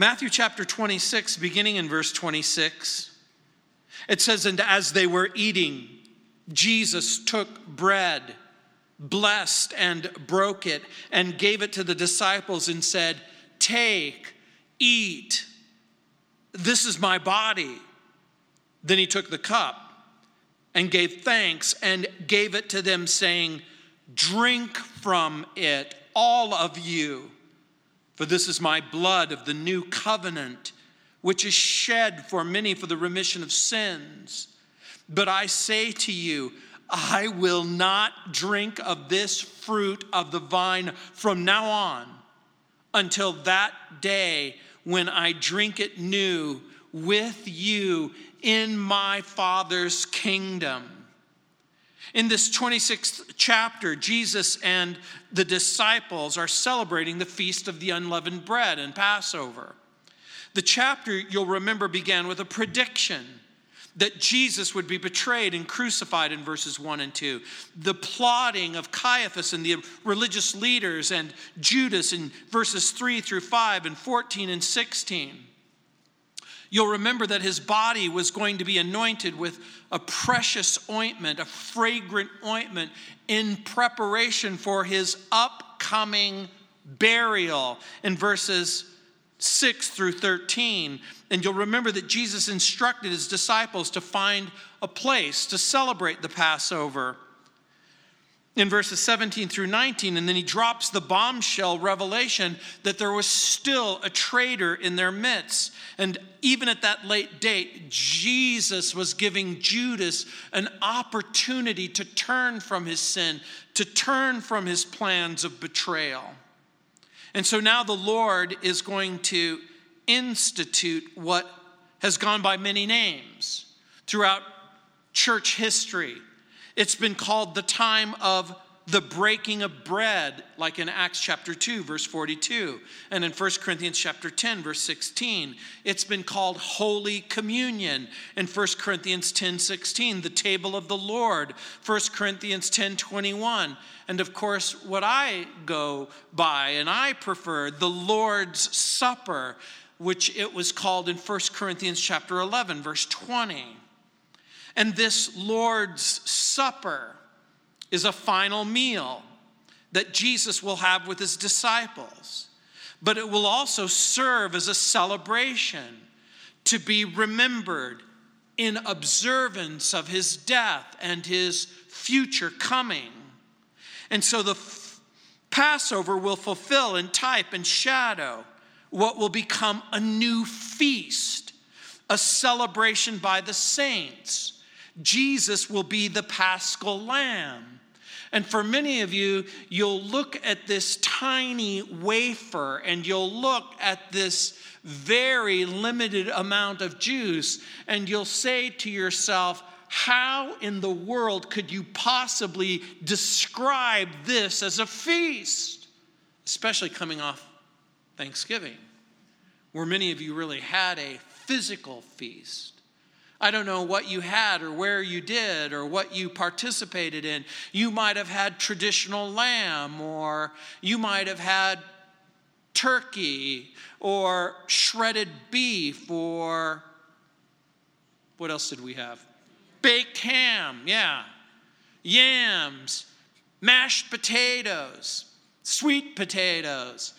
Matthew chapter 26, beginning in verse 26, it says, And as they were eating, Jesus took bread, blessed and broke it, and gave it to the disciples and said, Take, eat, this is my body. Then he took the cup and gave thanks and gave it to them, saying, Drink from it, all of you, for this is my blood of the new covenant, which is shed for many for the remission of sins. But I say to you, I will not drink of this fruit of the vine from now on until that day when I drink it new with you in my Father's kingdom. In this 26th chapter, Jesus and the disciples are celebrating the Feast of the Unleavened Bread and Passover. The chapter, you'll remember, began with a prediction that Jesus would be betrayed and crucified in verses 1 and 2. The plotting of Caiaphas and the religious leaders and Judas in verses 3 through 5 and 14 and 16. You'll remember that his body was going to be anointed with a precious ointment, a fragrant ointment, in preparation for his upcoming burial in verses 6 through 13. And you'll remember that Jesus instructed his disciples to find a place to celebrate the Passover in verses 17 through 19. And then he drops the bombshell revelation that there was still a traitor in their midst. And even at that late date, Jesus was giving Judas an opportunity to turn from his sin, to turn from his plans of betrayal. And so now the Lord is going to institute what has gone by many names throughout church history it's been called the time of the breaking of bread, like in Acts chapter 2, verse 42, and in 1 Corinthians chapter 10, verse 16. It's been called Holy Communion in 1 Corinthians 10, 16, the table of the Lord, 1 Corinthians 10, 21. And of course, what I go by and I prefer, the Lord's Supper, which it was called in 1 Corinthians chapter 11, verse 20. And this Lord's Supper is a final meal that Jesus will have with his disciples. But it will also serve as a celebration to be remembered in observance of his death and his future coming. And so the f- Passover will fulfill in type and shadow what will become a new feast, a celebration by the saints Jesus will be the paschal lamb. And for many of you, you'll look at this tiny wafer and you'll look at this very limited amount of juice and you'll say to yourself, how in the world could you possibly describe this as a feast? Especially coming off Thanksgiving, where many of you really had a physical feast. I don't know what you had or where you did or what you participated in. You might have had traditional lamb, or you might have had turkey, or shredded beef, or what else did we have? Baked ham, yeah. Yams, mashed potatoes, sweet potatoes.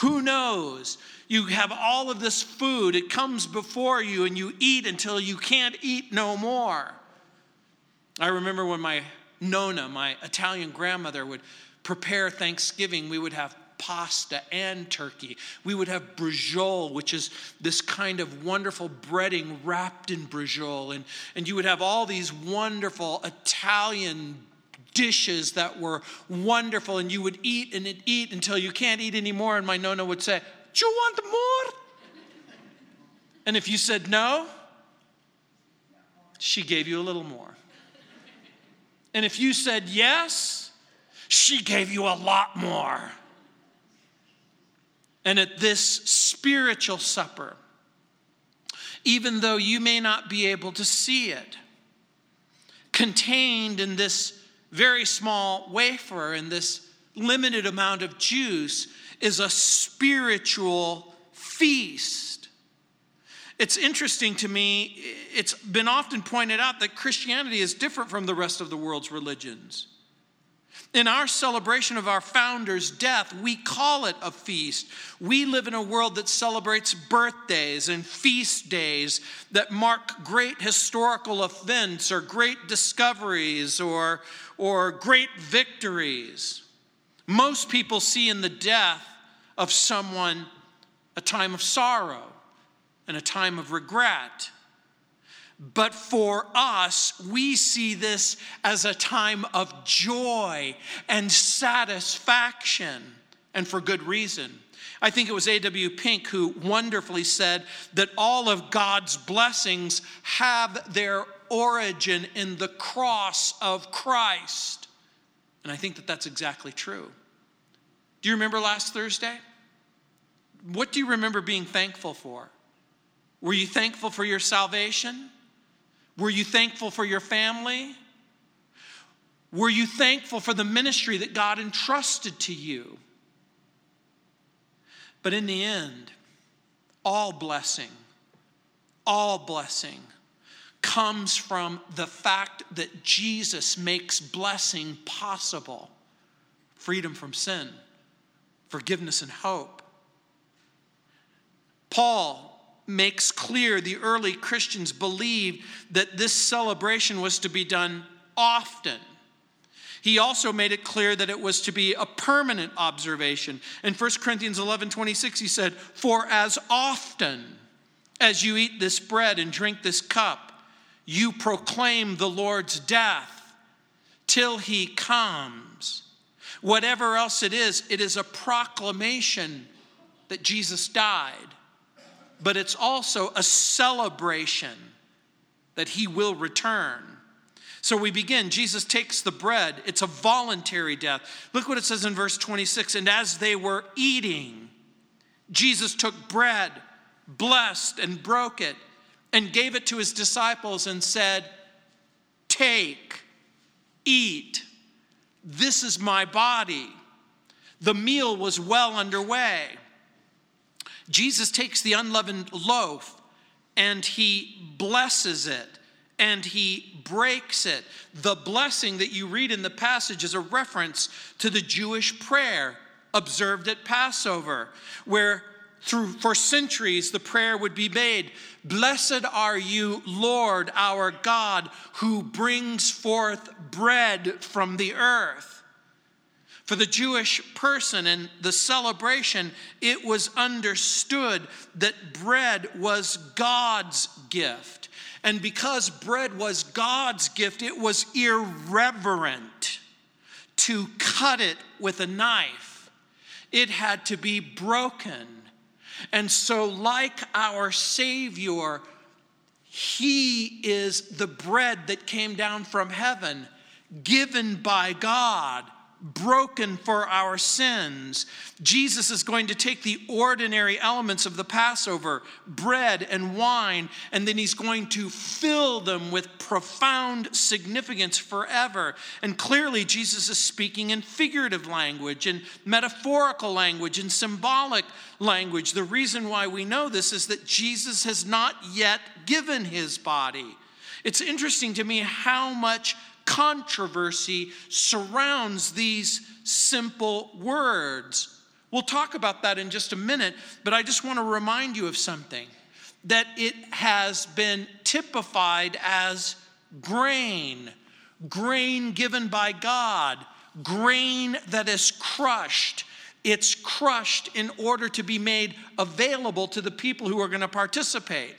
Who knows? You have all of this food, it comes before you, and you eat until you can't eat no more. I remember when my Nona, my Italian grandmother, would prepare Thanksgiving, we would have pasta and turkey. We would have bruschetta, which is this kind of wonderful breading wrapped in bruschetta. And, and you would have all these wonderful Italian dishes that were wonderful. And you would eat and eat until you can't eat anymore. And my Nona would say, do you want more? And if you said no, she gave you a little more. And if you said yes, she gave you a lot more. And at this spiritual supper, even though you may not be able to see it, contained in this very small wafer and this limited amount of juice is a spiritual feast. It's interesting to me, it's been often pointed out that Christianity is different from the rest of the world's religions. In our celebration of our founder's death, we call it a feast. We live in a world that celebrates birthdays and feast days that mark great historical events or great discoveries or, or great victories. Most people see in the death of someone a time of sorrow and a time of regret. But for us, we see this as a time of joy and satisfaction, and for good reason. I think it was A.W. Pink who wonderfully said that all of God's blessings have their origin in the cross of Christ. And I think that that's exactly true. Do you remember last Thursday? What do you remember being thankful for? Were you thankful for your salvation? Were you thankful for your family? Were you thankful for the ministry that God entrusted to you? But in the end, all blessing, all blessing comes from the fact that Jesus makes blessing possible freedom from sin, forgiveness, and hope. Paul makes clear the early Christians believed that this celebration was to be done often. He also made it clear that it was to be a permanent observation. In 1 Corinthians 11 26, he said, For as often as you eat this bread and drink this cup, you proclaim the Lord's death till he comes. Whatever else it is, it is a proclamation that Jesus died but it's also a celebration that he will return. So we begin. Jesus takes the bread. It's a voluntary death. Look what it says in verse 26. And as they were eating, Jesus took bread, blessed and broke it, and gave it to his disciples and said, Take, eat. This is my body. The meal was well underway. Jesus takes the unleavened loaf and he blesses it and he breaks it. The blessing that you read in the passage is a reference to the Jewish prayer observed at Passover, where through for centuries the prayer would be made Blessed are you, Lord our God, who brings forth bread from the earth. For the Jewish person in the celebration, it was understood that bread was God's gift. And because bread was God's gift, it was irreverent to cut it with a knife. It had to be broken. And so, like our Savior, He is the bread that came down from heaven, given by God broken for our sins. Jesus is going to take the ordinary elements of the Passover, bread and wine, and then he's going to fill them with profound significance forever. And clearly, Jesus is speaking in figurative language, in metaphorical language, in symbolic language. The reason why we know this is that Jesus has not yet given his body. It's interesting to me how much controversy surrounds these simple words. We'll talk about that in just a minute, but I just want to remind you of something that it has been typified as grain, grain given by God, grain that is crushed. It's crushed in order to be made available to the people who are going to participate.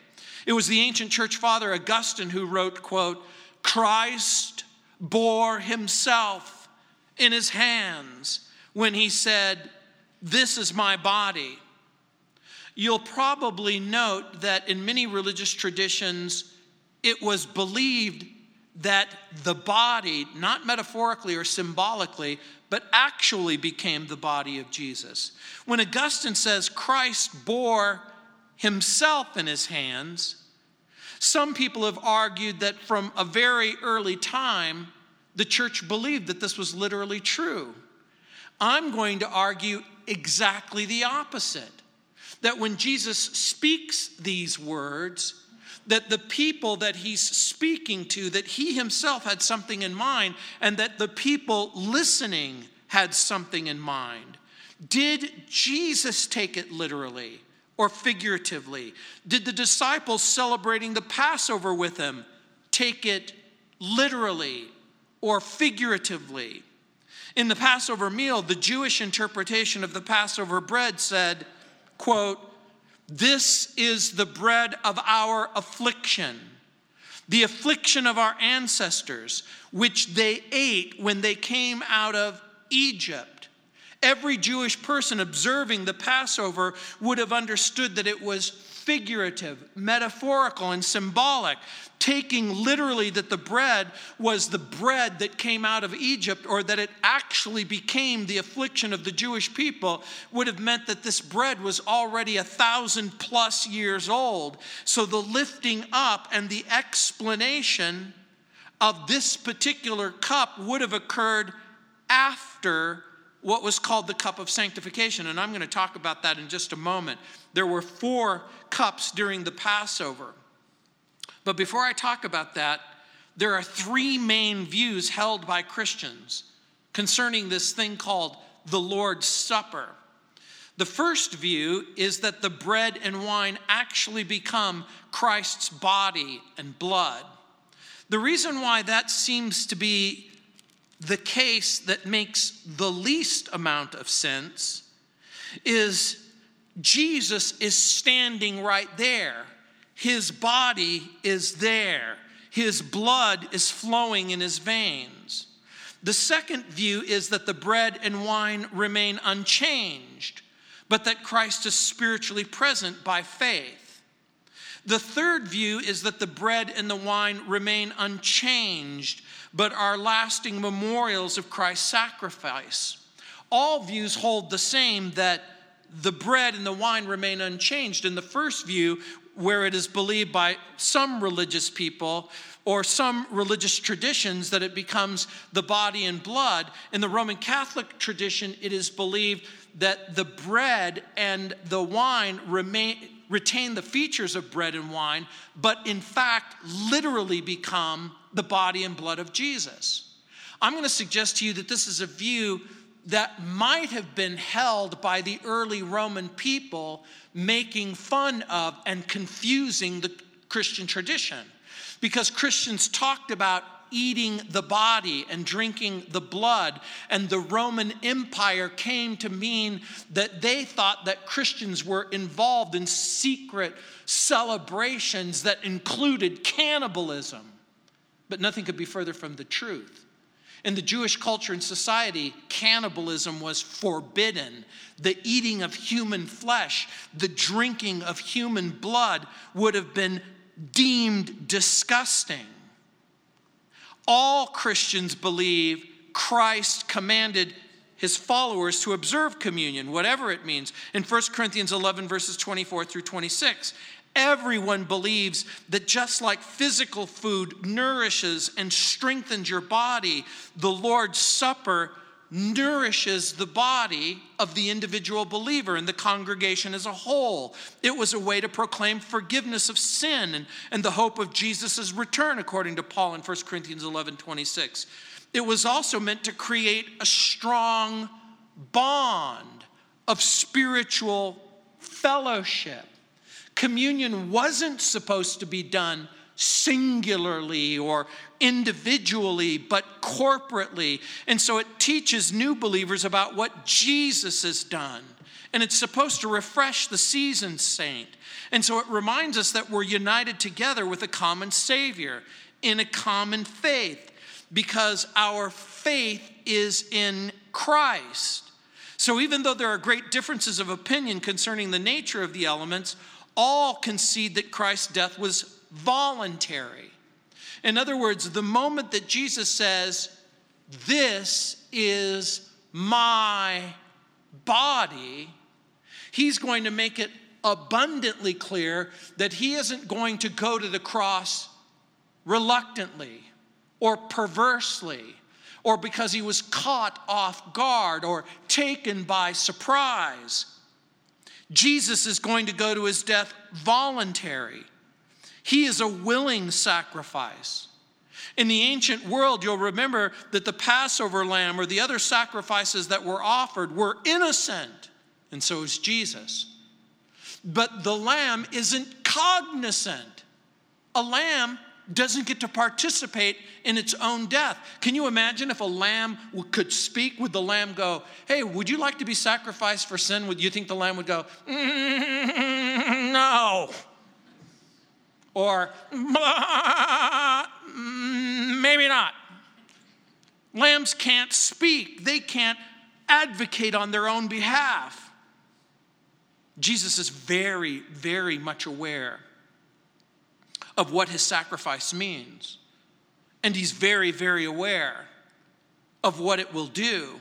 It was the ancient church father Augustine who wrote, quote, Christ bore himself in his hands when he said, This is my body. You'll probably note that in many religious traditions, it was believed that the body, not metaphorically or symbolically, but actually became the body of Jesus. When Augustine says Christ bore himself in his hands, some people have argued that from a very early time, the church believed that this was literally true. I'm going to argue exactly the opposite that when Jesus speaks these words, that the people that he's speaking to, that he himself had something in mind, and that the people listening had something in mind. Did Jesus take it literally or figuratively? Did the disciples celebrating the Passover with him take it literally or figuratively? In the Passover meal, the Jewish interpretation of the Passover bread said, quote, This is the bread of our affliction, the affliction of our ancestors, which they ate when they came out of Egypt. Every Jewish person observing the Passover would have understood that it was figurative, metaphorical, and symbolic, taking literally that the bread was the bread that came out of Egypt or that it actually became the affliction of the Jewish people would have meant that this bread was already a thousand plus years old. So the lifting up and the explanation of this particular cup would have occurred after what was called the cup of sanctification. And I'm going to talk about that in just a moment. There were four cups during the Passover. But before I talk about that, there are three main views held by Christians concerning this thing called the Lord's Supper. The first view is that the bread and wine actually become Christ's body and blood. The reason why that seems to be the case that makes the least amount of sense is Jesus is standing right there. His body is there. His blood is flowing in his veins. The second view is that the bread and wine remain unchanged, but that Christ is spiritually present by faith. The third view is that the bread and the wine remain unchanged, but are lasting memorials of Christ's sacrifice. All views hold the same that the bread and the wine remain unchanged. In the first view, where it is believed by some religious people or some religious traditions that it becomes the body and blood, in the Roman Catholic tradition, it is believed that the bread and the wine remain retain the features of bread and wine, but in fact, literally become the body and blood of Jesus. I'm going to suggest to you that this is a view that might have been held by the early Roman people, making fun of and confusing the Christian tradition. Because Christians talked about eating the body and drinking the blood. And the Roman Empire came to mean that they thought that Christians were involved in secret celebrations that included cannibalism. But nothing could be further from the truth. In the Jewish culture and society, cannibalism was forbidden. The eating of human flesh, the drinking of human blood would have been deemed disgusting all Christians believe Christ commanded his followers to observe communion, whatever it means. In 1 Corinthians 11, verses 24 through 26, everyone believes that just like physical food nourishes and strengthens your body, the Lord's Supper nourishes the body of the individual believer and the congregation as a whole. It was a way to proclaim forgiveness of sin and, and the hope of Jesus' return, according to Paul in 1 Corinthians 11 26. It was also meant to create a strong bond of spiritual fellowship. Communion wasn't supposed to be done singularly or individually, but corporately. And so it teaches new believers about what Jesus has done. And it's supposed to refresh the seasoned saint. And so it reminds us that we're united together with a common Savior in a common faith because our faith is in Christ. So even though there are great differences of opinion concerning the nature of the elements, all concede that Christ's death was voluntary. In other words, the moment that Jesus says, This is my body, he's going to make it abundantly clear that he isn't going to go to the cross reluctantly or perversely or because he was caught off guard or taken by surprise. Jesus is going to go to his death voluntary. He is a willing sacrifice. In the ancient world, you'll remember that the Passover lamb or the other sacrifices that were offered were innocent, and so is Jesus. But the lamb isn't cognizant. A lamb doesn't get to participate in its own death. Can you imagine if a lamb could speak? Would the lamb go, Hey, would you like to be sacrificed for sin? Would you think the lamb would go, mm, No? Or, maybe not. Lambs can't speak, they can't advocate on their own behalf. Jesus is very, very much aware of what his sacrifice means. And he's very, very aware of what it will do.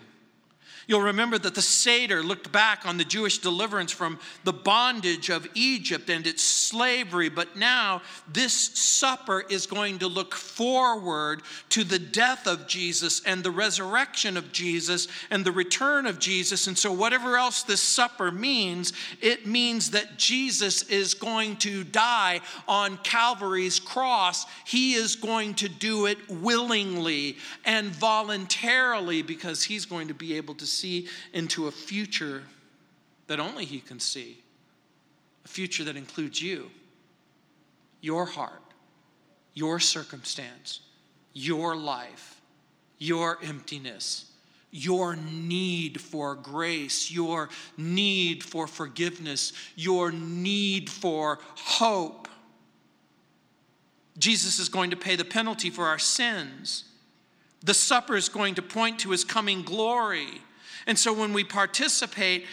You'll remember that the Seder looked back on the Jewish deliverance from the bondage of Egypt and its slavery, but now this supper is going to look forward to the death of Jesus and the resurrection of Jesus and the return of Jesus. And so, whatever else this supper means, it means that Jesus is going to die on Calvary's cross. He is going to do it willingly and voluntarily because he's going to be able to see into a future that only He can see, a future that includes you, your heart, your circumstance, your life, your emptiness. Your need for grace, your need for forgiveness, your need for hope. Jesus is going to pay the penalty for our sins. The supper is going to point to his coming glory. And so when we participate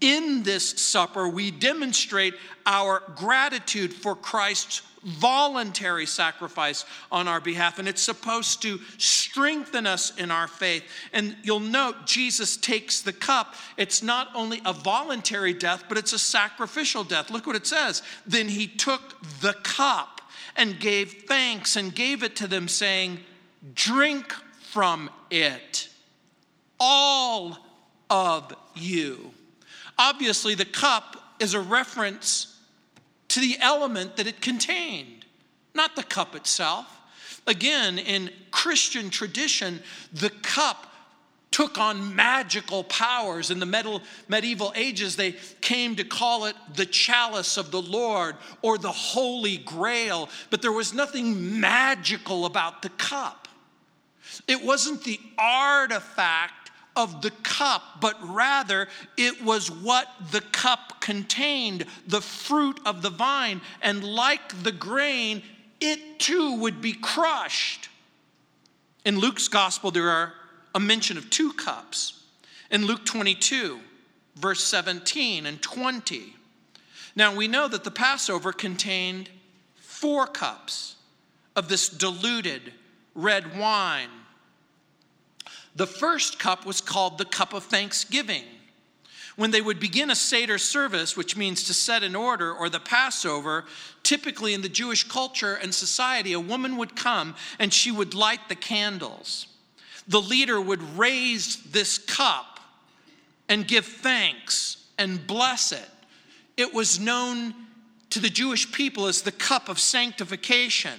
in this supper, we demonstrate our gratitude for Christ's voluntary sacrifice on our behalf, and it's supposed to strengthen us in our faith. And you'll note Jesus takes the cup. It's not only a voluntary death, but it's a sacrificial death. Look what it says. Then he took the cup and gave thanks and gave it to them, saying, Drink from it all of you. Obviously, the cup is a reference to the element that it contained, not the cup itself. Again, in Christian tradition, the cup took on magical powers. In the medieval ages, they came to call it the chalice of the Lord or the Holy Grail, but there was nothing magical about the cup. It wasn't the artifact of the cup, but rather it was what the cup contained, the fruit of the vine. And like the grain, it too would be crushed. In Luke's gospel, there are a mention of two cups. In Luke 22, verse 17 and 20. Now we know that the Passover contained four cups of this diluted red wine the first cup was called the cup of thanksgiving. When they would begin a Seder service, which means to set in order, or the Passover, typically in the Jewish culture and society, a woman would come and she would light the candles. The leader would raise this cup and give thanks and bless it. It was known to the Jewish people as the cup of sanctification.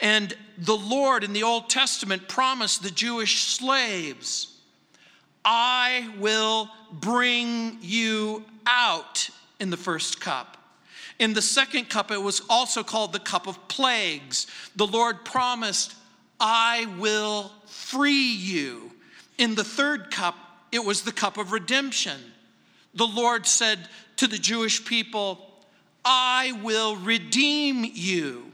And the Lord in the Old Testament promised the Jewish slaves, I will bring you out in the first cup. In the second cup, it was also called the cup of plagues. The Lord promised, I will free you. In the third cup, it was the cup of redemption. The Lord said to the Jewish people, I will redeem you.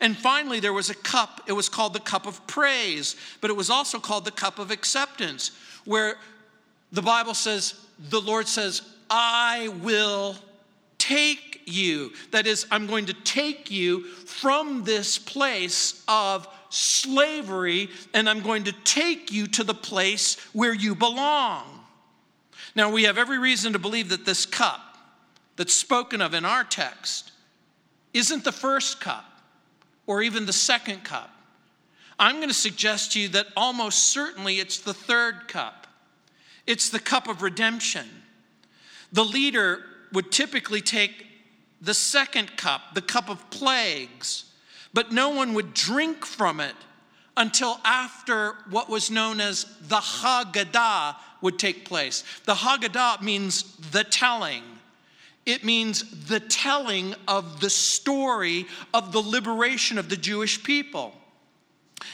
And finally, there was a cup. It was called the cup of praise, but it was also called the cup of acceptance, where the Bible says, the Lord says, I will take you. That is, I'm going to take you from this place of slavery and I'm going to take you to the place where you belong. Now, we have every reason to believe that this cup that's spoken of in our text isn't the first cup or even the second cup. I'm going to suggest to you that almost certainly it's the third cup. It's the cup of redemption. The leader would typically take the second cup, the cup of plagues, but no one would drink from it until after what was known as the Haggadah would take place. The Haggadah means the telling. It means the telling of the story of the liberation of the Jewish people.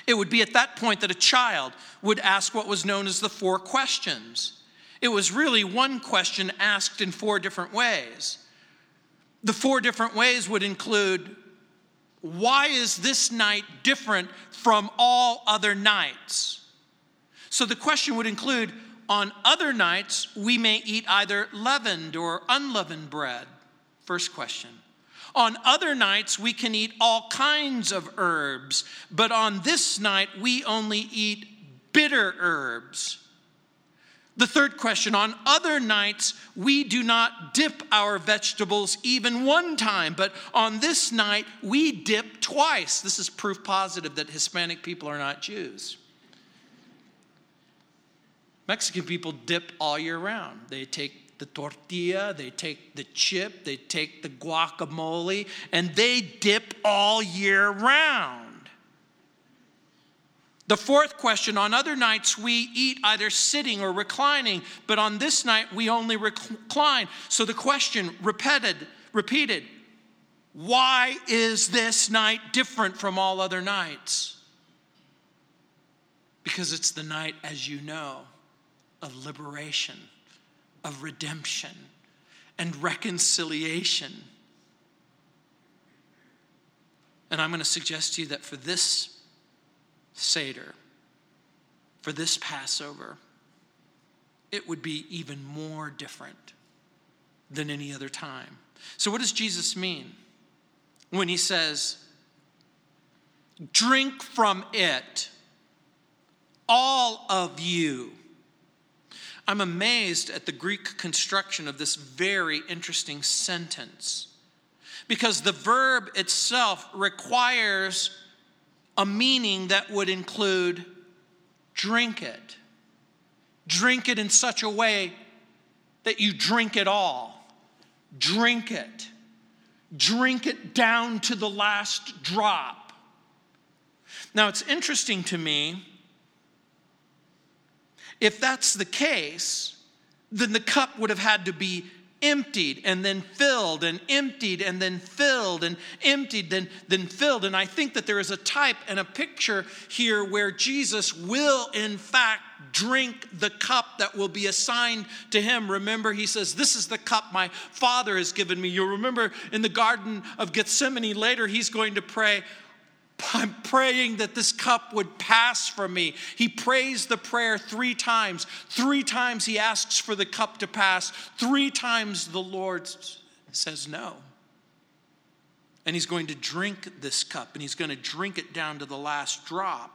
It would be at that point that a child would ask what was known as the four questions. It was really one question asked in four different ways. The four different ways would include why is this night different from all other nights? So the question would include on other nights, we may eat either leavened or unleavened bread. First question. On other nights, we can eat all kinds of herbs, but on this night, we only eat bitter herbs. The third question on other nights, we do not dip our vegetables even one time, but on this night, we dip twice. This is proof positive that Hispanic people are not Jews. Mexican people dip all year round. They take the tortilla, they take the chip, they take the guacamole, and they dip all year round. The fourth question on other nights we eat either sitting or reclining, but on this night we only recline. So the question repeated, repeated, why is this night different from all other nights? Because it's the night, as you know, of liberation, of redemption, and reconciliation. And I'm going to suggest to you that for this Seder, for this Passover, it would be even more different than any other time. So, what does Jesus mean when he says, Drink from it, all of you? I'm amazed at the Greek construction of this very interesting sentence because the verb itself requires a meaning that would include drink it. Drink it in such a way that you drink it all. Drink it. Drink it down to the last drop. Now, it's interesting to me if that's the case, then the cup would have had to be emptied and then filled and emptied and then filled and emptied then then filled. And i think that there is a type and a picture here where jesus will in fact drink the cup that will be assigned to him. Remember he says this is the cup my father has given me. You'll remember in the garden of gethsemane later he's going to pray I'm praying that this cup would pass from me. He prays the prayer three times. Three times he asks for the cup to pass. Three times the Lord says no. And he's going to drink this cup and he's going to drink it down to the last drop.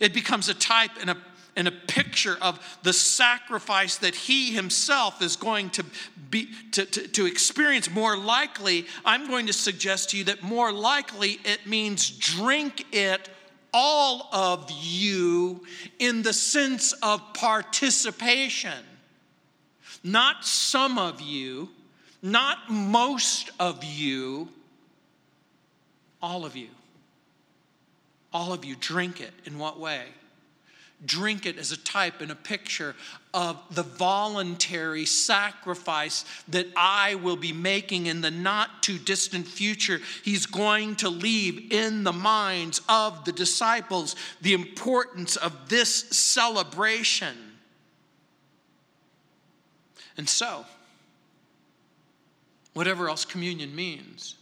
It becomes a type and a and a picture of the sacrifice that he himself is going to be to, to, to, experience. More likely i'm going to suggest to you that more likely it means drink it all of you in the sense of participation. Not some of you not most of you all of you. All of you drink it. In what way drink it as a type and a picture of the voluntary sacrifice that I will be making in the not too distant future. He's going to leave in the minds of the disciples the importance of this celebration. And so, whatever else communion means,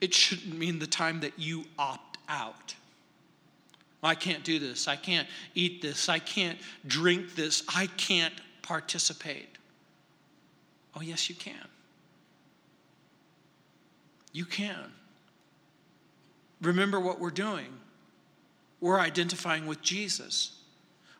it shouldn't mean the time that you opt out. I can't do this. I can't eat this. I can't drink this. I can't participate. Oh, yes, you can. You can. Remember what we're doing. We're identifying with Jesus.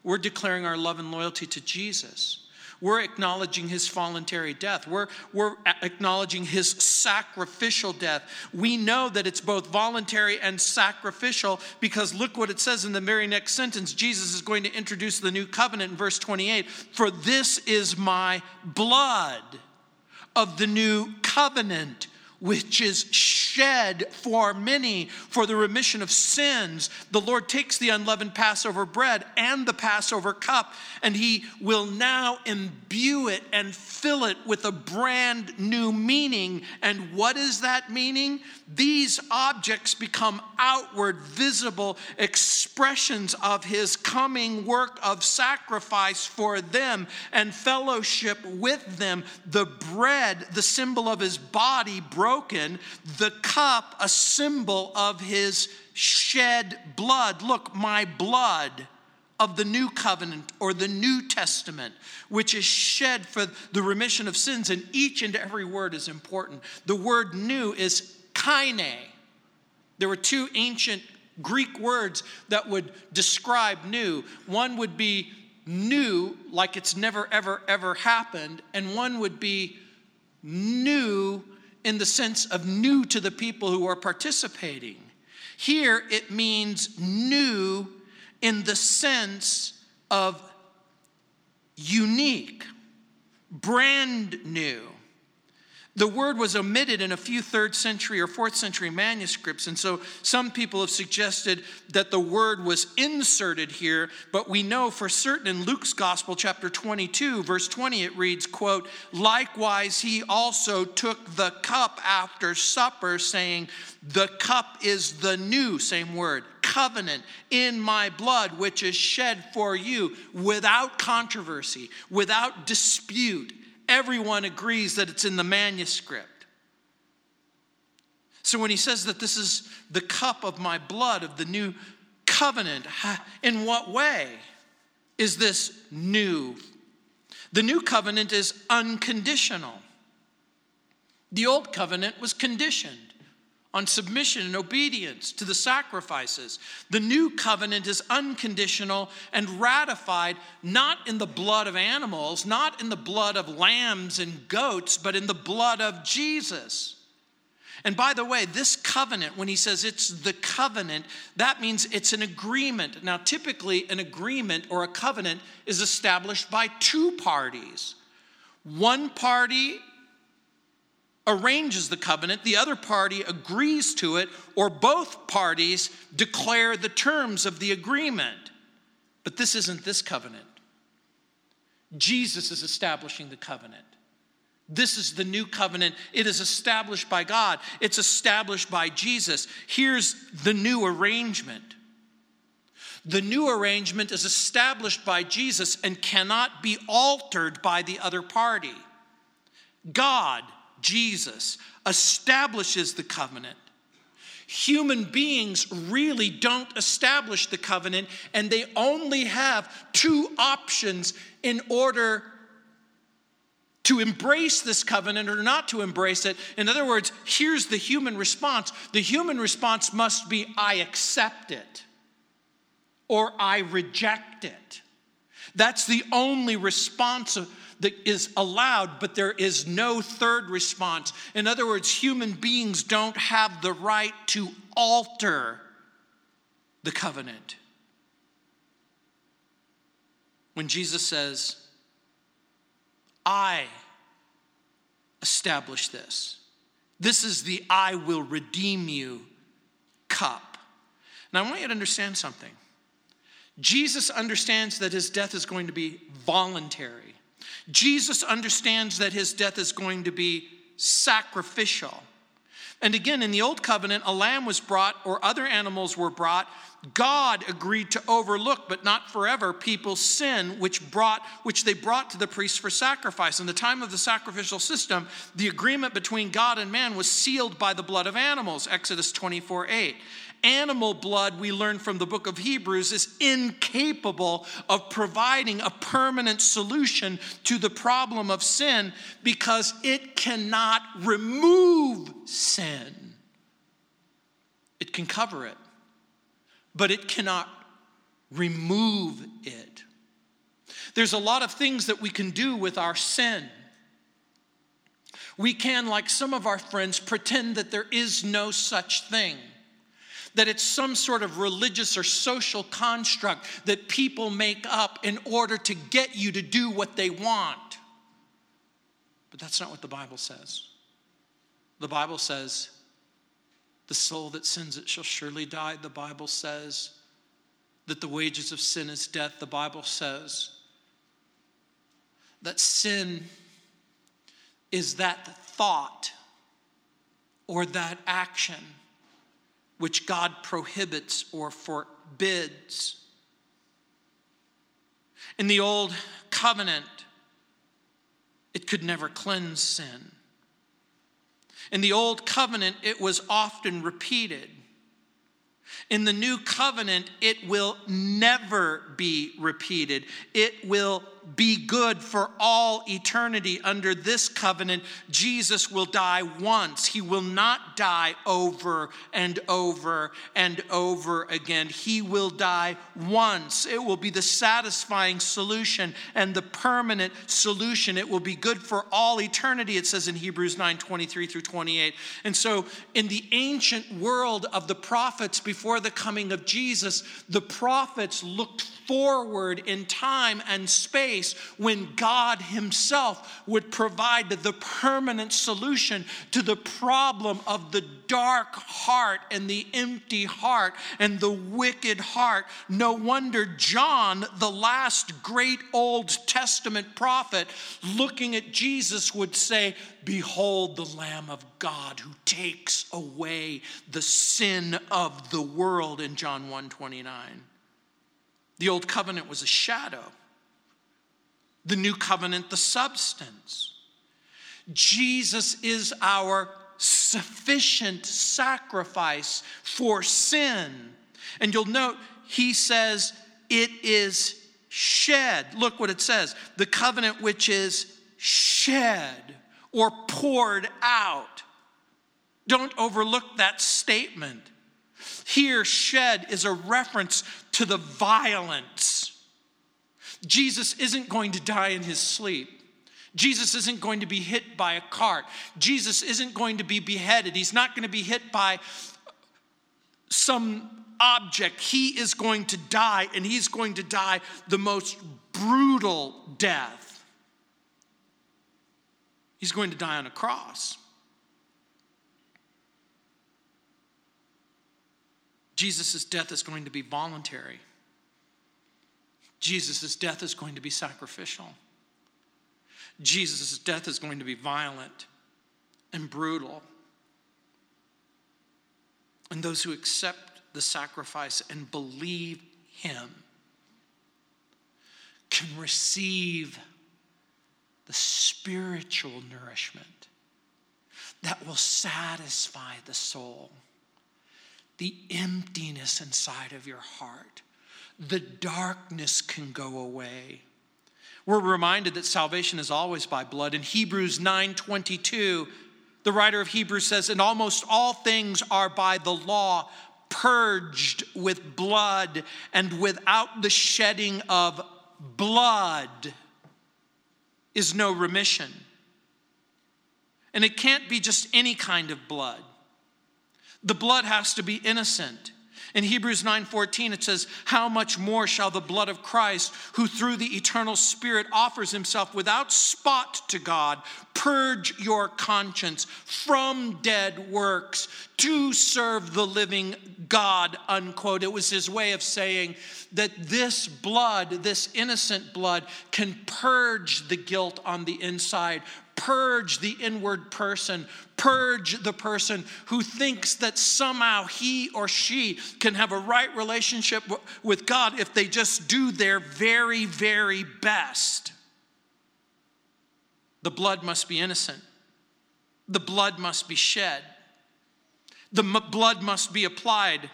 We're declaring our love and loyalty to Jesus. We're acknowledging his voluntary death. We're, we're acknowledging his sacrificial death. We know that it's both voluntary and sacrificial because look what it says in the very next sentence. Jesus is going to introduce the new covenant in verse 28 For this is my blood of the new covenant which is shed for many for the remission of sins. The Lord takes the unleavened Passover bread and the Passover cup, and He will now imbue it and fill it with a brand new meaning. And what is that meaning? These objects become outward, visible expressions of His coming work of sacrifice for them and fellowship with them. The bread, the symbol of His body, broken the cup a symbol of his shed blood. Look, my blood of the new covenant or the New Testament, which is shed for the remission of sins, and each and every word is important. The word new is kaine. There were two ancient Greek words that would describe new. One would be new, like it's never, ever, ever happened, and one would be new in the sense of new to the people who are participating. Here it means new in the sense of unique, brand new. The word was omitted in a few third century or fourth century manuscripts, and so some people have suggested that the word was inserted here, but we know for certain in Luke's Gospel, chapter 22, verse 20, it reads, quote, Likewise, he also took the cup after supper, saying, The cup is the new, same word, covenant in my blood, which is shed for you without controversy, without dispute everyone agrees that it's in the manuscript. So when he says that this is the cup of my blood of the new covenant, in what way is this new? The new covenant is unconditional. The old covenant was conditioned on submission and obedience to the sacrifices. The new covenant is unconditional and ratified not in the blood of animals, not in the blood of lambs and goats, but in the blood of Jesus. And by the way, this covenant, when he says it's the covenant, that means it's an agreement. Now, typically, an agreement or a covenant is established by two parties. One party arranges the covenant, the other party agrees to it, or both parties declare the terms of the agreement. But this isn't this covenant. Jesus is establishing the covenant. This is the new covenant. It is established by God, it's established by Jesus. Here's the new arrangement. The new arrangement is established by Jesus and cannot be altered by the other party. God Jesus, establishes the covenant. Human beings really don't establish the covenant, and they only have two options in order to embrace this covenant or not to embrace it. In other words, here's the human response the human response must be I accept it or I reject it. That's the only response that is allowed, but there is no third response. In other words, human beings don't have the right to alter the covenant. When Jesus says, I establish this, this is the I will redeem you cup. Now, I want you to understand something. Jesus understands that his death is going to be voluntary. Jesus understands that his death is going to be sacrificial. And again, in the old covenant, a lamb was brought or other animals were brought. God agreed to overlook, but not forever, people's sin, which brought, which they brought to the priests for sacrifice. In the time of the sacrificial system, the agreement between God and man was sealed by the blood of animals, Exodus 24 8 animal blood, we learn from the book of Hebrews, is incapable of providing a permanent solution to the problem of sin because it cannot remove sin. It can cover it, but it cannot remove it. There's a lot of things that we can do with our sin. We can, like some of our friends, pretend that there is no such thing, that it's some sort of religious or social construct that people make up in order to get you to do what they want. But that's not what the Bible says. The Bible says, the soul that sins it shall surely die. The Bible says that the wages of sin is death. The Bible says that sin is that thought or that action which God prohibits or forbids. In the old covenant, it could never cleanse sin. In the old covenant, it was often repeated. In the new covenant, it will never be repeated. It will be good for all eternity. Under this covenant, Jesus will die once. He will not die over and over and over again. He will die once. It will be the satisfying solution and the permanent solution. It will be good for all eternity, it says in Hebrews 9 23 through 28. And so, in the ancient world of the prophets before the coming of Jesus, the prophets looked forward in time and space when God Himself would provide the permanent solution to the problem of the dark heart and the empty heart and the wicked heart. No wonder John, the last great Old Testament prophet, looking at Jesus, would say, Behold the Lamb of God who takes away the sin of the world in John 1 29. The old covenant was a shadow, the new covenant, the substance. Jesus is our sufficient sacrifice for sin. And you'll note he says it is shed. Look what it says the covenant which is shed or poured out. Don't overlook that statement. Here, shed is a reference to the violence. Jesus isn't going to die in his sleep. Jesus isn't going to be hit by a cart. Jesus isn't going to be beheaded. He's not going to be hit by some object. He is going to die, and he's going to die the most brutal death. He's going to die on a cross. Jesus' death is going to be voluntary. Jesus' death is going to be sacrificial. Jesus' death is going to be violent and brutal. And those who accept the sacrifice and believe Him can receive the spiritual nourishment that will satisfy the soul the emptiness inside of your heart. The darkness can go away. We're reminded that salvation is always by blood. In Hebrews 9:22, the writer of Hebrews says, "And almost all things are by the law purged with blood, and without the shedding of blood is no remission." And it can't be just any kind of blood. The blood has to be innocent. In Hebrews 9:14 it says, "How much more shall the blood of Christ, who through the eternal Spirit offers himself without spot to God, purge your conscience from dead works to serve the living God." Unquote. It was his way of saying that this blood, this innocent blood, can purge the guilt on the inside, purge the inward person, purge the person who thinks that somehow he or she can have a right relationship with God if they just do their very, very best. The blood must be innocent, the blood must be shed, the blood must be applied.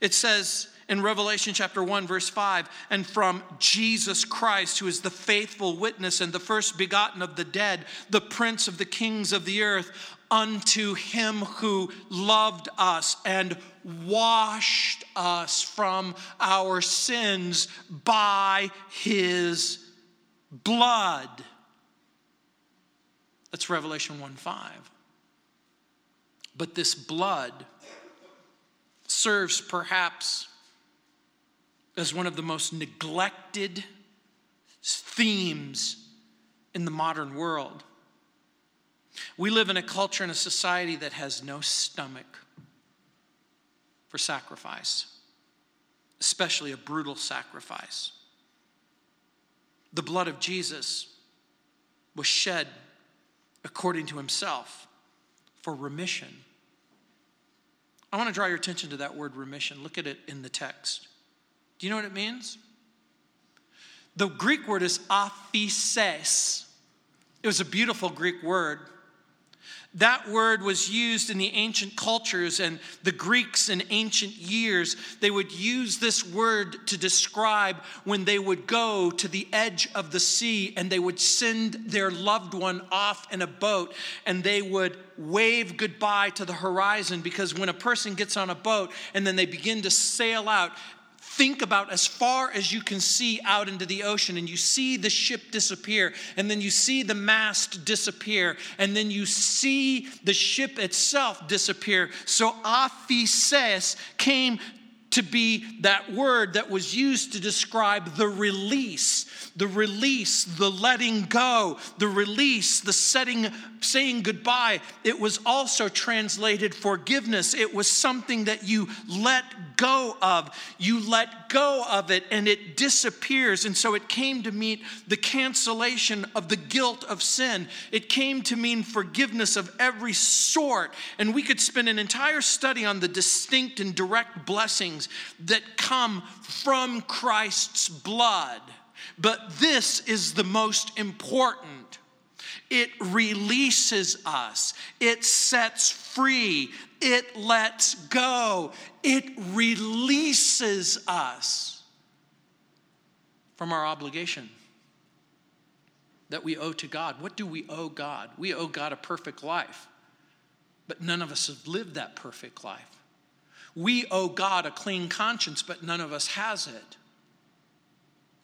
It says, in Revelation chapter 1, verse 5, and from Jesus Christ, who is the faithful witness and the first begotten of the dead, the prince of the kings of the earth, unto him who loved us and washed us from our sins by his blood. That's Revelation 1 5. But this blood serves perhaps as one of the most neglected themes in the modern world. We live in a culture and a society that has no stomach for sacrifice, especially a brutal sacrifice. The blood of Jesus was shed according to himself for remission. I want to draw your attention to that word remission. Look at it in the text. Do you know what it means? The Greek word is aphesis. It was a beautiful Greek word that word was used in the ancient cultures and the Greeks in ancient years. They would use this word to describe when they would go to the edge of the sea and they would send their loved one off in a boat and they would wave goodbye to the horizon because when a person gets on a boat and then they begin to sail out, think about as far as you can see out into the ocean and you see the ship disappear and then you see the mast disappear and then you see the ship itself disappear. So aphesis came to be that word that was used to describe the release, the release, the letting go, the release, the setting, saying goodbye. It was also translated forgiveness. It was something that you let go of. You let go of it and it disappears. And so it came to mean the cancellation of the guilt of sin. It came to mean forgiveness of every sort. And we could spend an entire study on the distinct and direct blessings that come from Christ's blood. But this is the most important. It releases us, it sets free, it lets go, it releases us from our obligation that we owe to God. What do we owe God? We owe God a perfect life, but none of us have lived that perfect life. We owe God a clean conscience, but none of us has it.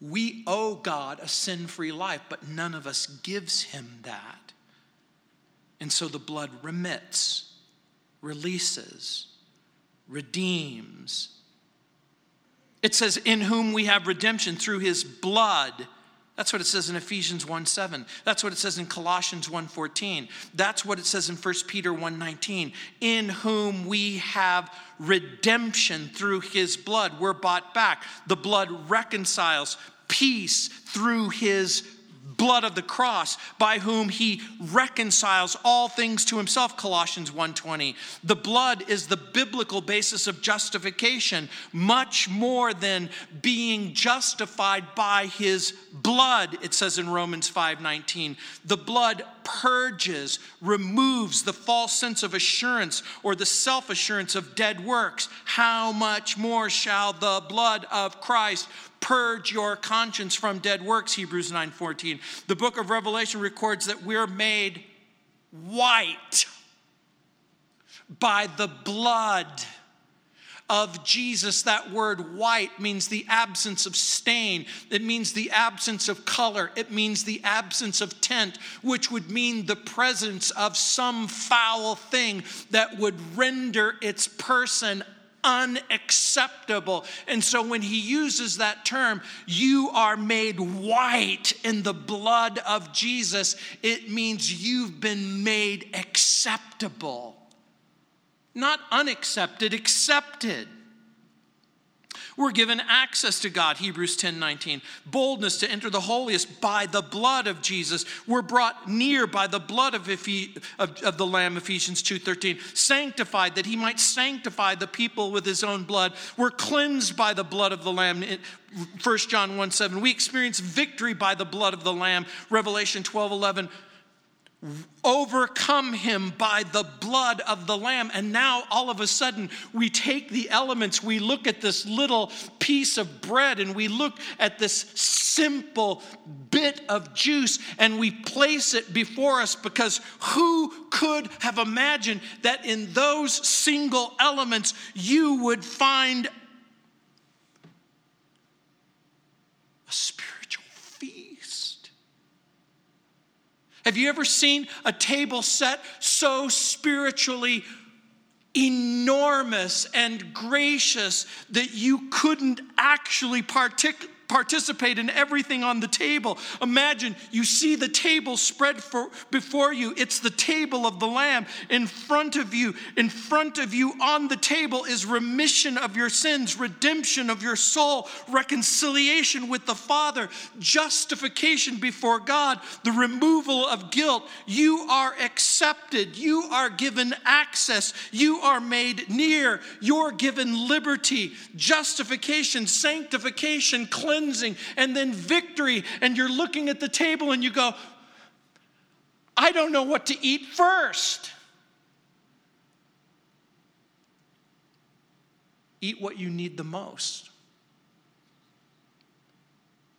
We owe God a sin free life, but none of us gives him that. And so the blood remits, releases, redeems. It says, In whom we have redemption through his blood that's what it says in Ephesians 1 7. That's what it says in Colossians 1 14. That's what it says in 1 Peter 1 19. In whom we have redemption through his blood. We're bought back. The blood reconciles peace through his blood of the cross by whom he reconciles all things to himself colossians 1.20 the blood is the biblical basis of justification much more than being justified by his blood it says in romans 5.19 the blood purges removes the false sense of assurance or the self-assurance of dead works. How much more shall the blood of christ purge your conscience from dead works hebrews 9:14 the book of revelation records that we're made white by the blood of Jesus, that word white means the absence of stain. It means the absence of color. It means the absence of tint, which would mean the presence of some foul thing that would render its person unacceptable. And so when he uses that term, you are made white in the blood of Jesus, it means you've been made acceptable. Not unaccepted, accepted. We're given access to God, Hebrews 10 19. Boldness to enter the holiest by the blood of Jesus. We're brought near by the blood of, of, of the Lamb, Ephesians 2 13. Sanctified that he might sanctify the people with his own blood. We're cleansed by the blood of the Lamb. 1 John 1 7. We experience victory by the blood of the Lamb. Revelation 12 11 overcome him by the blood of the lamb. And now all of a sudden we take the elements we look at this little piece of bread and we look at this simple bit of juice and we place it before us because who could have imagined that in those single elements you would find a spiritual feast Have you ever seen a table set so spiritually enormous and gracious that you couldn't actually partic- participate in everything on the table. Imagine you see the table spread for, before you. It's the table of the Lamb in front of you. In front of you on the table is remission of your sins, redemption of your soul, reconciliation with the Father, justification before God, the removal of guilt. You are accepted. You are given access. You are made near. You're given liberty, justification, sanctification, cleansing cleansing and then victory. And you're looking at the table and you go, I don't know what to eat first. Eat what you need the most.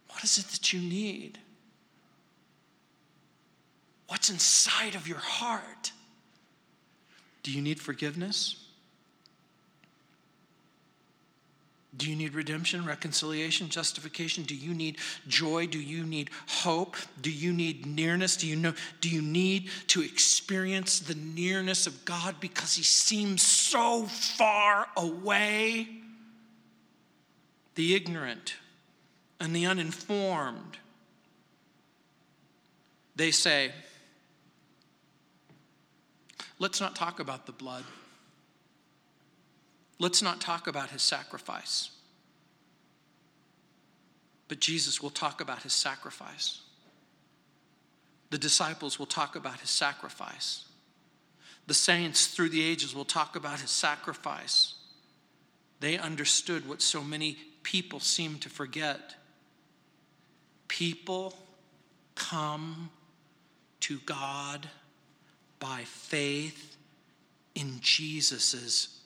What is it that you need? What's inside of your heart? Do you need forgiveness? Do you need redemption, reconciliation, justification? Do you need joy? Do you need hope? Do you need nearness? Do you know do you need to experience the nearness of God because he seems so far away? The ignorant and the uninformed they say, let's not talk about the blood. Let's not talk about his sacrifice. But Jesus will talk about his sacrifice. The disciples will talk about his sacrifice. The saints through the ages will talk about his sacrifice. They understood what so many people seem to forget. People come to God by faith in Jesus'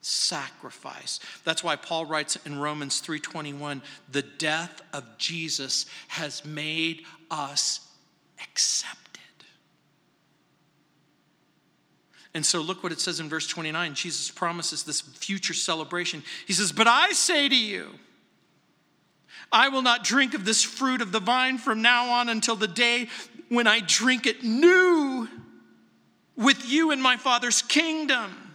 sacrifice. That's why Paul writes in Romans 3:21, "The death of Jesus has made us accepted." And so look what it says in verse 29. Jesus promises this future celebration. He says, "But I say to you, I will not drink of this fruit of the vine from now on until the day when I drink it new with you in my Father's kingdom."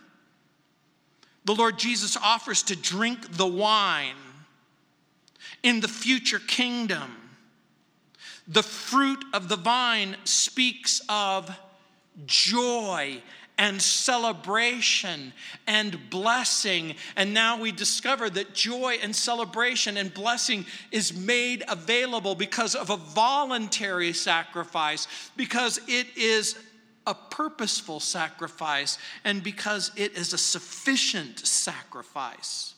The Lord Jesus offers to drink the wine in the future kingdom. The fruit of the vine speaks of joy and celebration and blessing. And now we discover that joy and celebration and blessing is made available because of a voluntary sacrifice, because it is a purposeful sacrifice and because it is a sufficient sacrifice.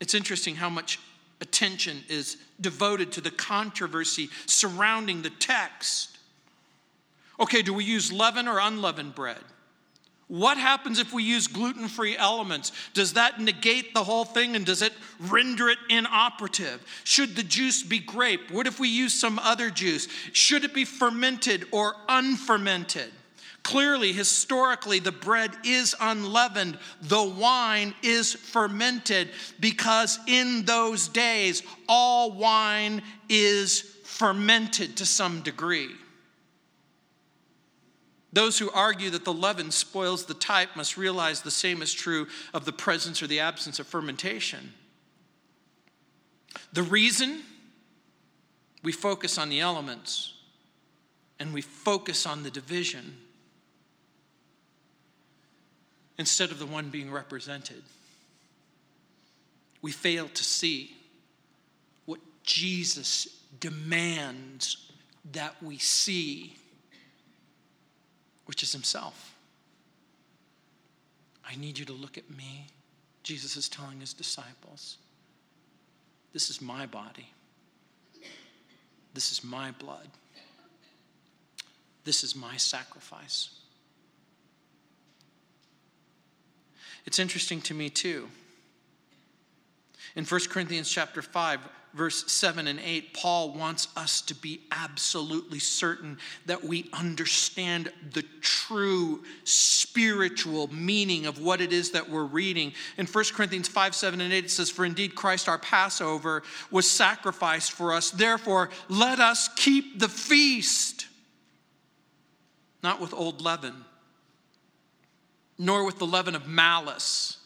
It's interesting how much attention is devoted to the controversy surrounding the text. Okay, do we use leaven or unleavened bread? What happens if we use gluten free elements? Does that negate the whole thing and does it render it inoperative? Should the juice be grape? What if we use some other juice? Should it be fermented or unfermented? Clearly, historically, the bread is unleavened, the wine is fermented, because in those days, all wine is fermented to some degree. Those who argue that the leaven spoils the type must realize the same is true of the presence or the absence of fermentation. The reason? We focus on the elements and we focus on the division instead of the one being represented, we fail to see what Jesus demands that we see which is himself. I need you to look at me. Jesus is telling his disciples, This is my body. This is my blood. This is my sacrifice. It's interesting to me, too, In 1 Corinthians chapter 5, verse 7 and 8, Paul wants us to be absolutely certain that we understand the true spiritual meaning of what it is that we're reading. In 1 Corinthians 5, 7, and 8, it says, For indeed Christ our Passover was sacrificed for us. Therefore, let us keep the feast, not with old leaven, nor with the leaven of malice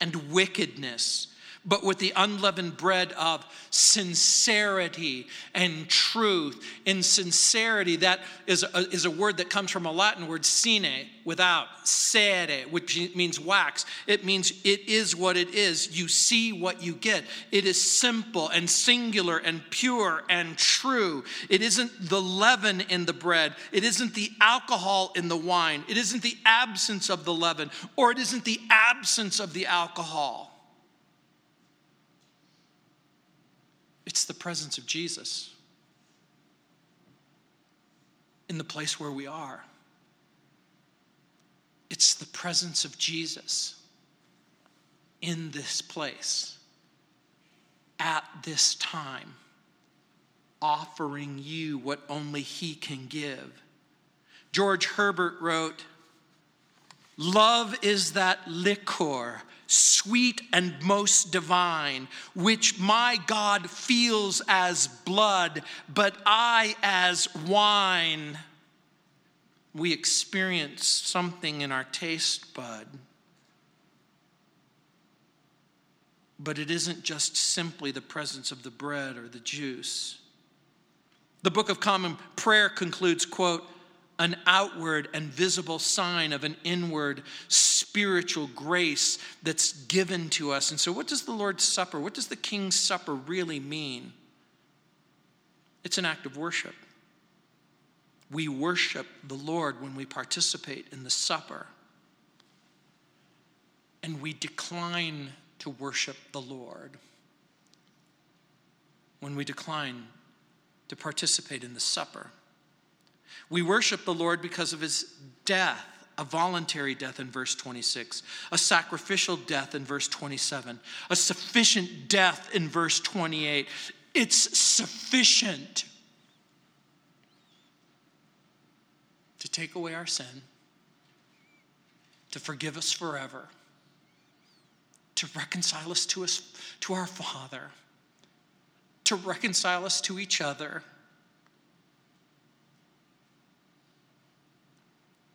and wickedness but with the unleavened bread of sincerity and truth. In sincerity, that is a, is a word that comes from a Latin word sine, without, cera, which means wax. It means it is what it is. You see what you get. It is simple and singular and pure and true. It isn't the leaven in the bread, it isn't the alcohol in the wine, it isn't the absence of the leaven, or it isn't the absence of the alcohol. It's the presence of Jesus in the place where we are. It's the presence of Jesus in this place at this time, offering you what only He can give. George Herbert wrote, Love is that liquor sweet and most divine, which my God feels as blood, but I as wine. We experience something in our taste bud. But it isn't just simply the presence of the bread or the juice. The Book of Common Prayer concludes, quote, an outward and visible sign of an inward spiritual grace that's given to us. And so, what does the Lord's Supper, what does the King's Supper really mean? It's an act of worship. We worship the Lord when we participate in the supper, and we decline to worship the Lord when we decline to participate in the supper. We worship the Lord because of his death, a voluntary death in verse 26, a sacrificial death in verse 27, a sufficient death in verse 28. It's sufficient to take away our sin, to forgive us forever, to reconcile us to us to our Father, to reconcile us to each other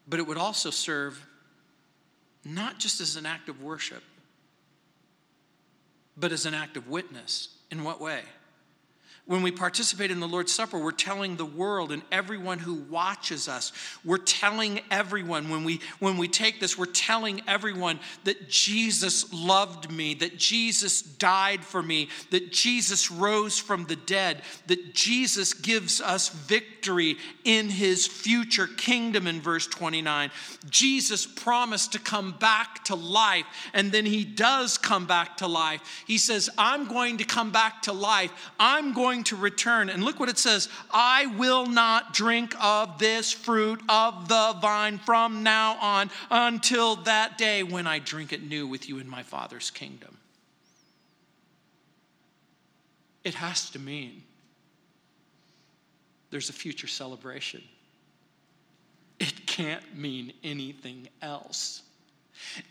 but it would also serve not just as an act of worship, but as an act of witness. In what way? When we participate in the Lord's Supper, we're telling the world and everyone who watches us, we're telling everyone when we when we take this, we're telling everyone that Jesus loved me, that Jesus died for me, that Jesus rose from the dead, that Jesus gives us victory in his future kingdom in verse 29. Jesus promised to come back to life, and then he does come back to life. He says, "I'm going to come back to life. I'm going going to return. And look what it says I will not drink of this fruit of the vine from now on until that day when I drink it new with you in my Father's kingdom. It has to mean there's a future celebration. It can't mean anything else.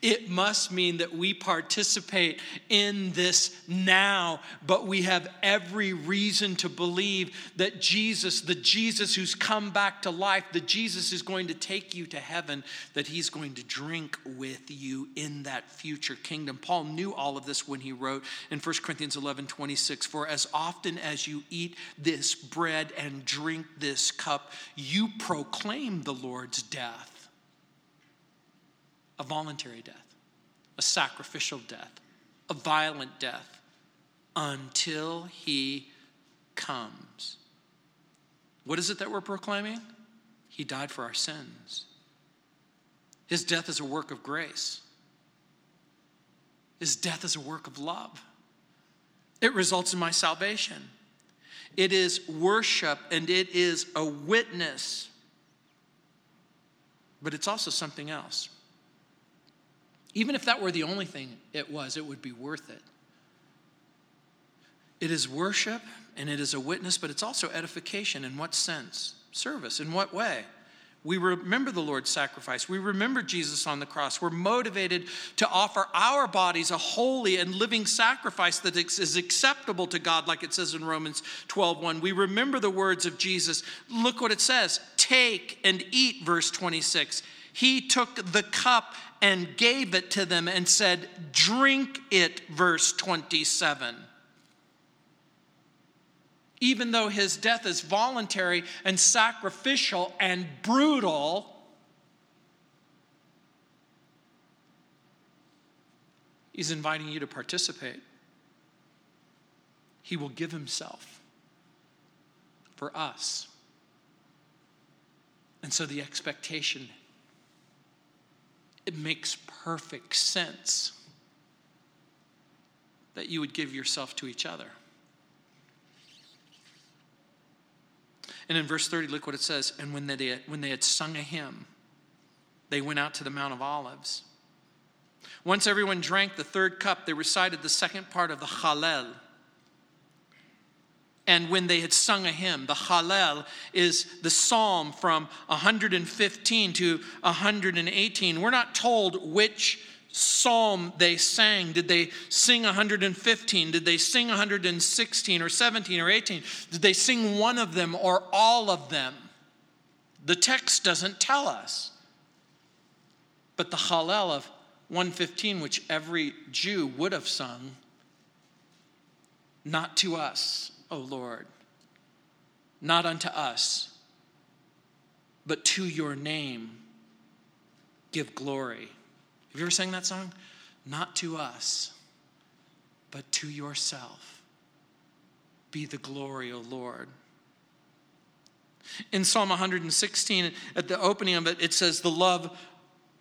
It must mean that we participate in this now, but we have every reason to believe that Jesus, the Jesus who's come back to life, the Jesus who's going to take you to heaven, that he's going to drink with you in that future kingdom. Paul knew all of this when he wrote in 1 Corinthians 11 26, For as often as you eat this bread and drink this cup, you proclaim the Lord's death a voluntary death, a sacrificial death, a violent death until he comes. What is it that we're proclaiming? He died for our sins. His death is a work of grace. His death is a work of love. It results in my salvation. It is worship and it is a witness. But it's also something else. Even if that were the only thing it was, it would be worth it. It is worship and it is a witness, but it's also edification. In what sense? Service. In what way? We remember the Lord's sacrifice. We remember Jesus on the cross. We're motivated to offer our bodies a holy and living sacrifice that is acceptable to God, like it says in Romans 12:1. We remember the words of Jesus. Look what it says: take and eat, verse 26. He took the cup and gave it to them and said, Drink it, verse 27 even though his death is voluntary and sacrificial and brutal, he's inviting you to participate. He will give himself for us. And so the expectation, it makes perfect sense that you would give yourself to each other. And in verse 30, look what it says. And when they, had, when they had sung a hymn, they went out to the Mount of Olives. Once everyone drank the third cup, they recited the second part of the Hallel. And when they had sung a hymn, the Hallel is the psalm from 115 to 118. We're not told which psalm they sang. Did they sing 115? Did they sing 116 or 17 or 18? Did they sing one of them or all of them? The text doesn't tell us. But the Hallel of 115, which every Jew would have sung, not to us, O Lord, not unto us, but to your name give glory. Have you ever sang that song? Not to us, but to yourself. Be the glory, O Lord. In Psalm 116, at the opening of it, it says, The love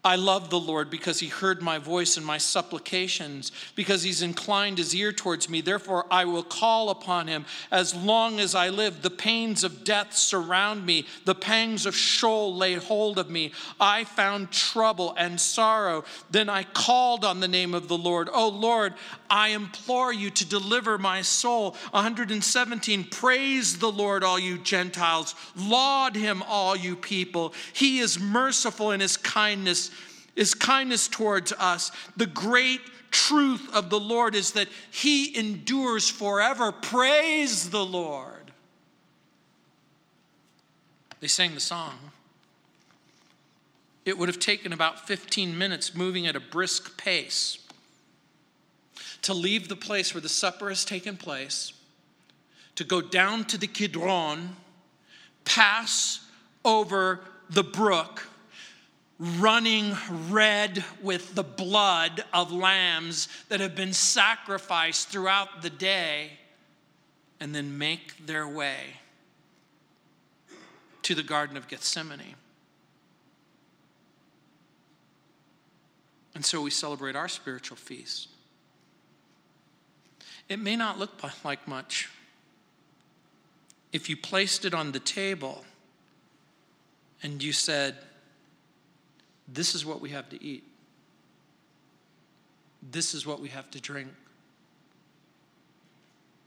I love the Lord because he heard my voice and my supplications, because he's inclined his ear towards me. Therefore, I will call upon him as long as I live. The pains of death surround me, the pangs of Sheol lay hold of me. I found trouble and sorrow. Then I called on the name of the Lord. Oh Lord, I implore you to deliver my soul. 117 Praise the Lord, all you Gentiles. Laud him, all you people. He is merciful in his kindness his kindness towards us. The great truth of the Lord is that he endures forever. Praise the Lord. They sang the song. It would have taken about 15 minutes moving at a brisk pace to leave the place where the supper has taken place, to go down to the Kidron, pass over the brook, running red with the blood of lambs that have been sacrificed throughout the day, and then make their way to the Garden of Gethsemane. And so we celebrate our spiritual feast. It may not look like much. If you placed it on the table and you said, this is what we have to eat. This is what we have to drink.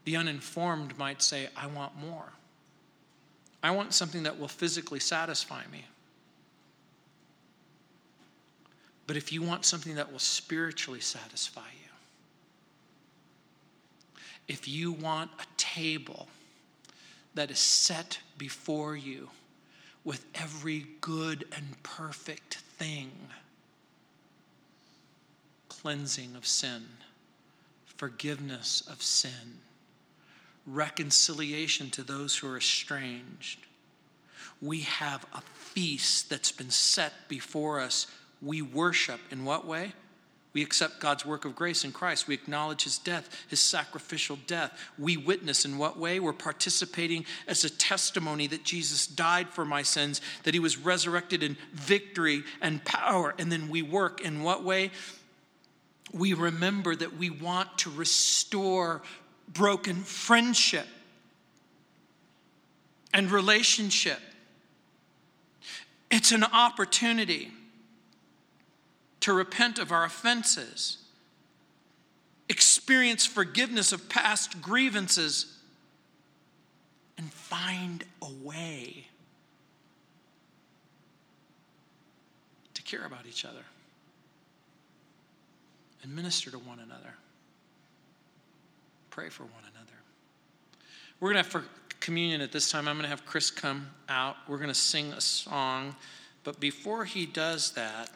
The uninformed might say, I want more. I want something that will physically satisfy me. But if you want something that will spiritually satisfy you, if you want a table that is set before you with every good and perfect thing cleansing of sin, forgiveness of sin, reconciliation to those who are estranged. We have a feast that's been set before us. We worship in what way? We accept God's work of grace in Christ. We acknowledge his death, his sacrificial death. We witness in what way? We're participating as a testimony that Jesus died for my sins, that he was resurrected in victory and power. And then we work in what way? We remember that we want to restore broken friendship and relationship. It's an opportunity to repent of our offenses, experience forgiveness of past grievances, and find a way to care about each other and minister to one another. Pray for one another. We're going to have for communion at this time. I'm going to have Chris come out. We're going to sing a song. But before he does that,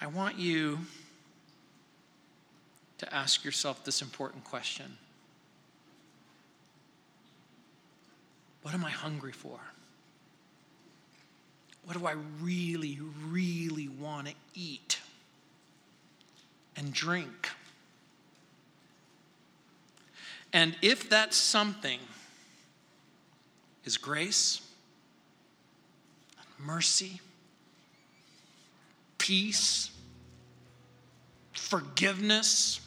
I want you to ask yourself this important question What am I hungry for? What do I really, really want to eat and drink? And if that something is grace, mercy, peace, forgiveness,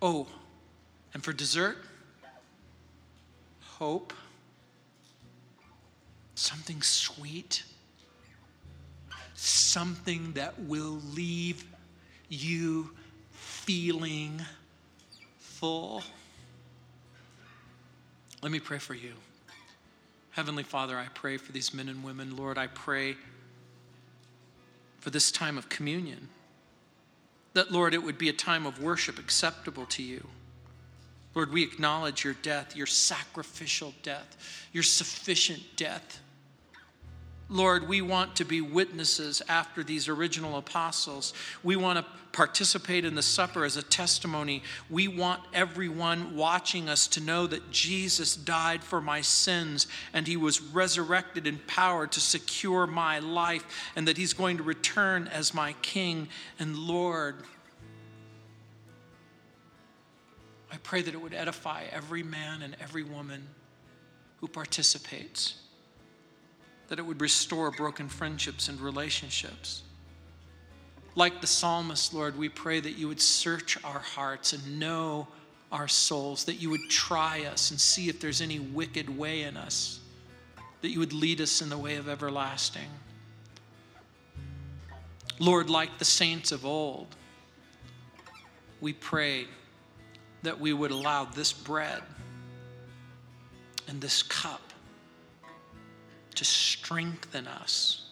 oh, and for dessert, hope, something sweet, something that will leave you feeling full. Let me pray for you. Heavenly Father, I pray for these men and women. Lord, I pray for this time of communion. That, Lord, it would be a time of worship acceptable to you. Lord, we acknowledge your death, your sacrificial death, your sufficient death Lord, we want to be witnesses after these original apostles. We want to participate in the supper as a testimony. We want everyone watching us to know that Jesus died for my sins and he was resurrected in power to secure my life and that he's going to return as my King and Lord. I pray that it would edify every man and every woman who participates that it would restore broken friendships and relationships. Like the psalmist, Lord, we pray that you would search our hearts and know our souls, that you would try us and see if there's any wicked way in us, that you would lead us in the way of everlasting. Lord, like the saints of old, we pray that we would allow this bread and this cup to strengthen us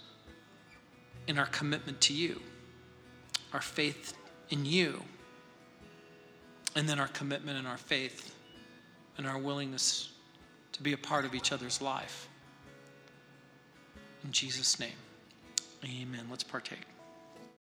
in our commitment to you, our faith in you, and then our commitment and our faith and our willingness to be a part of each other's life. In Jesus' name, amen. Let's partake.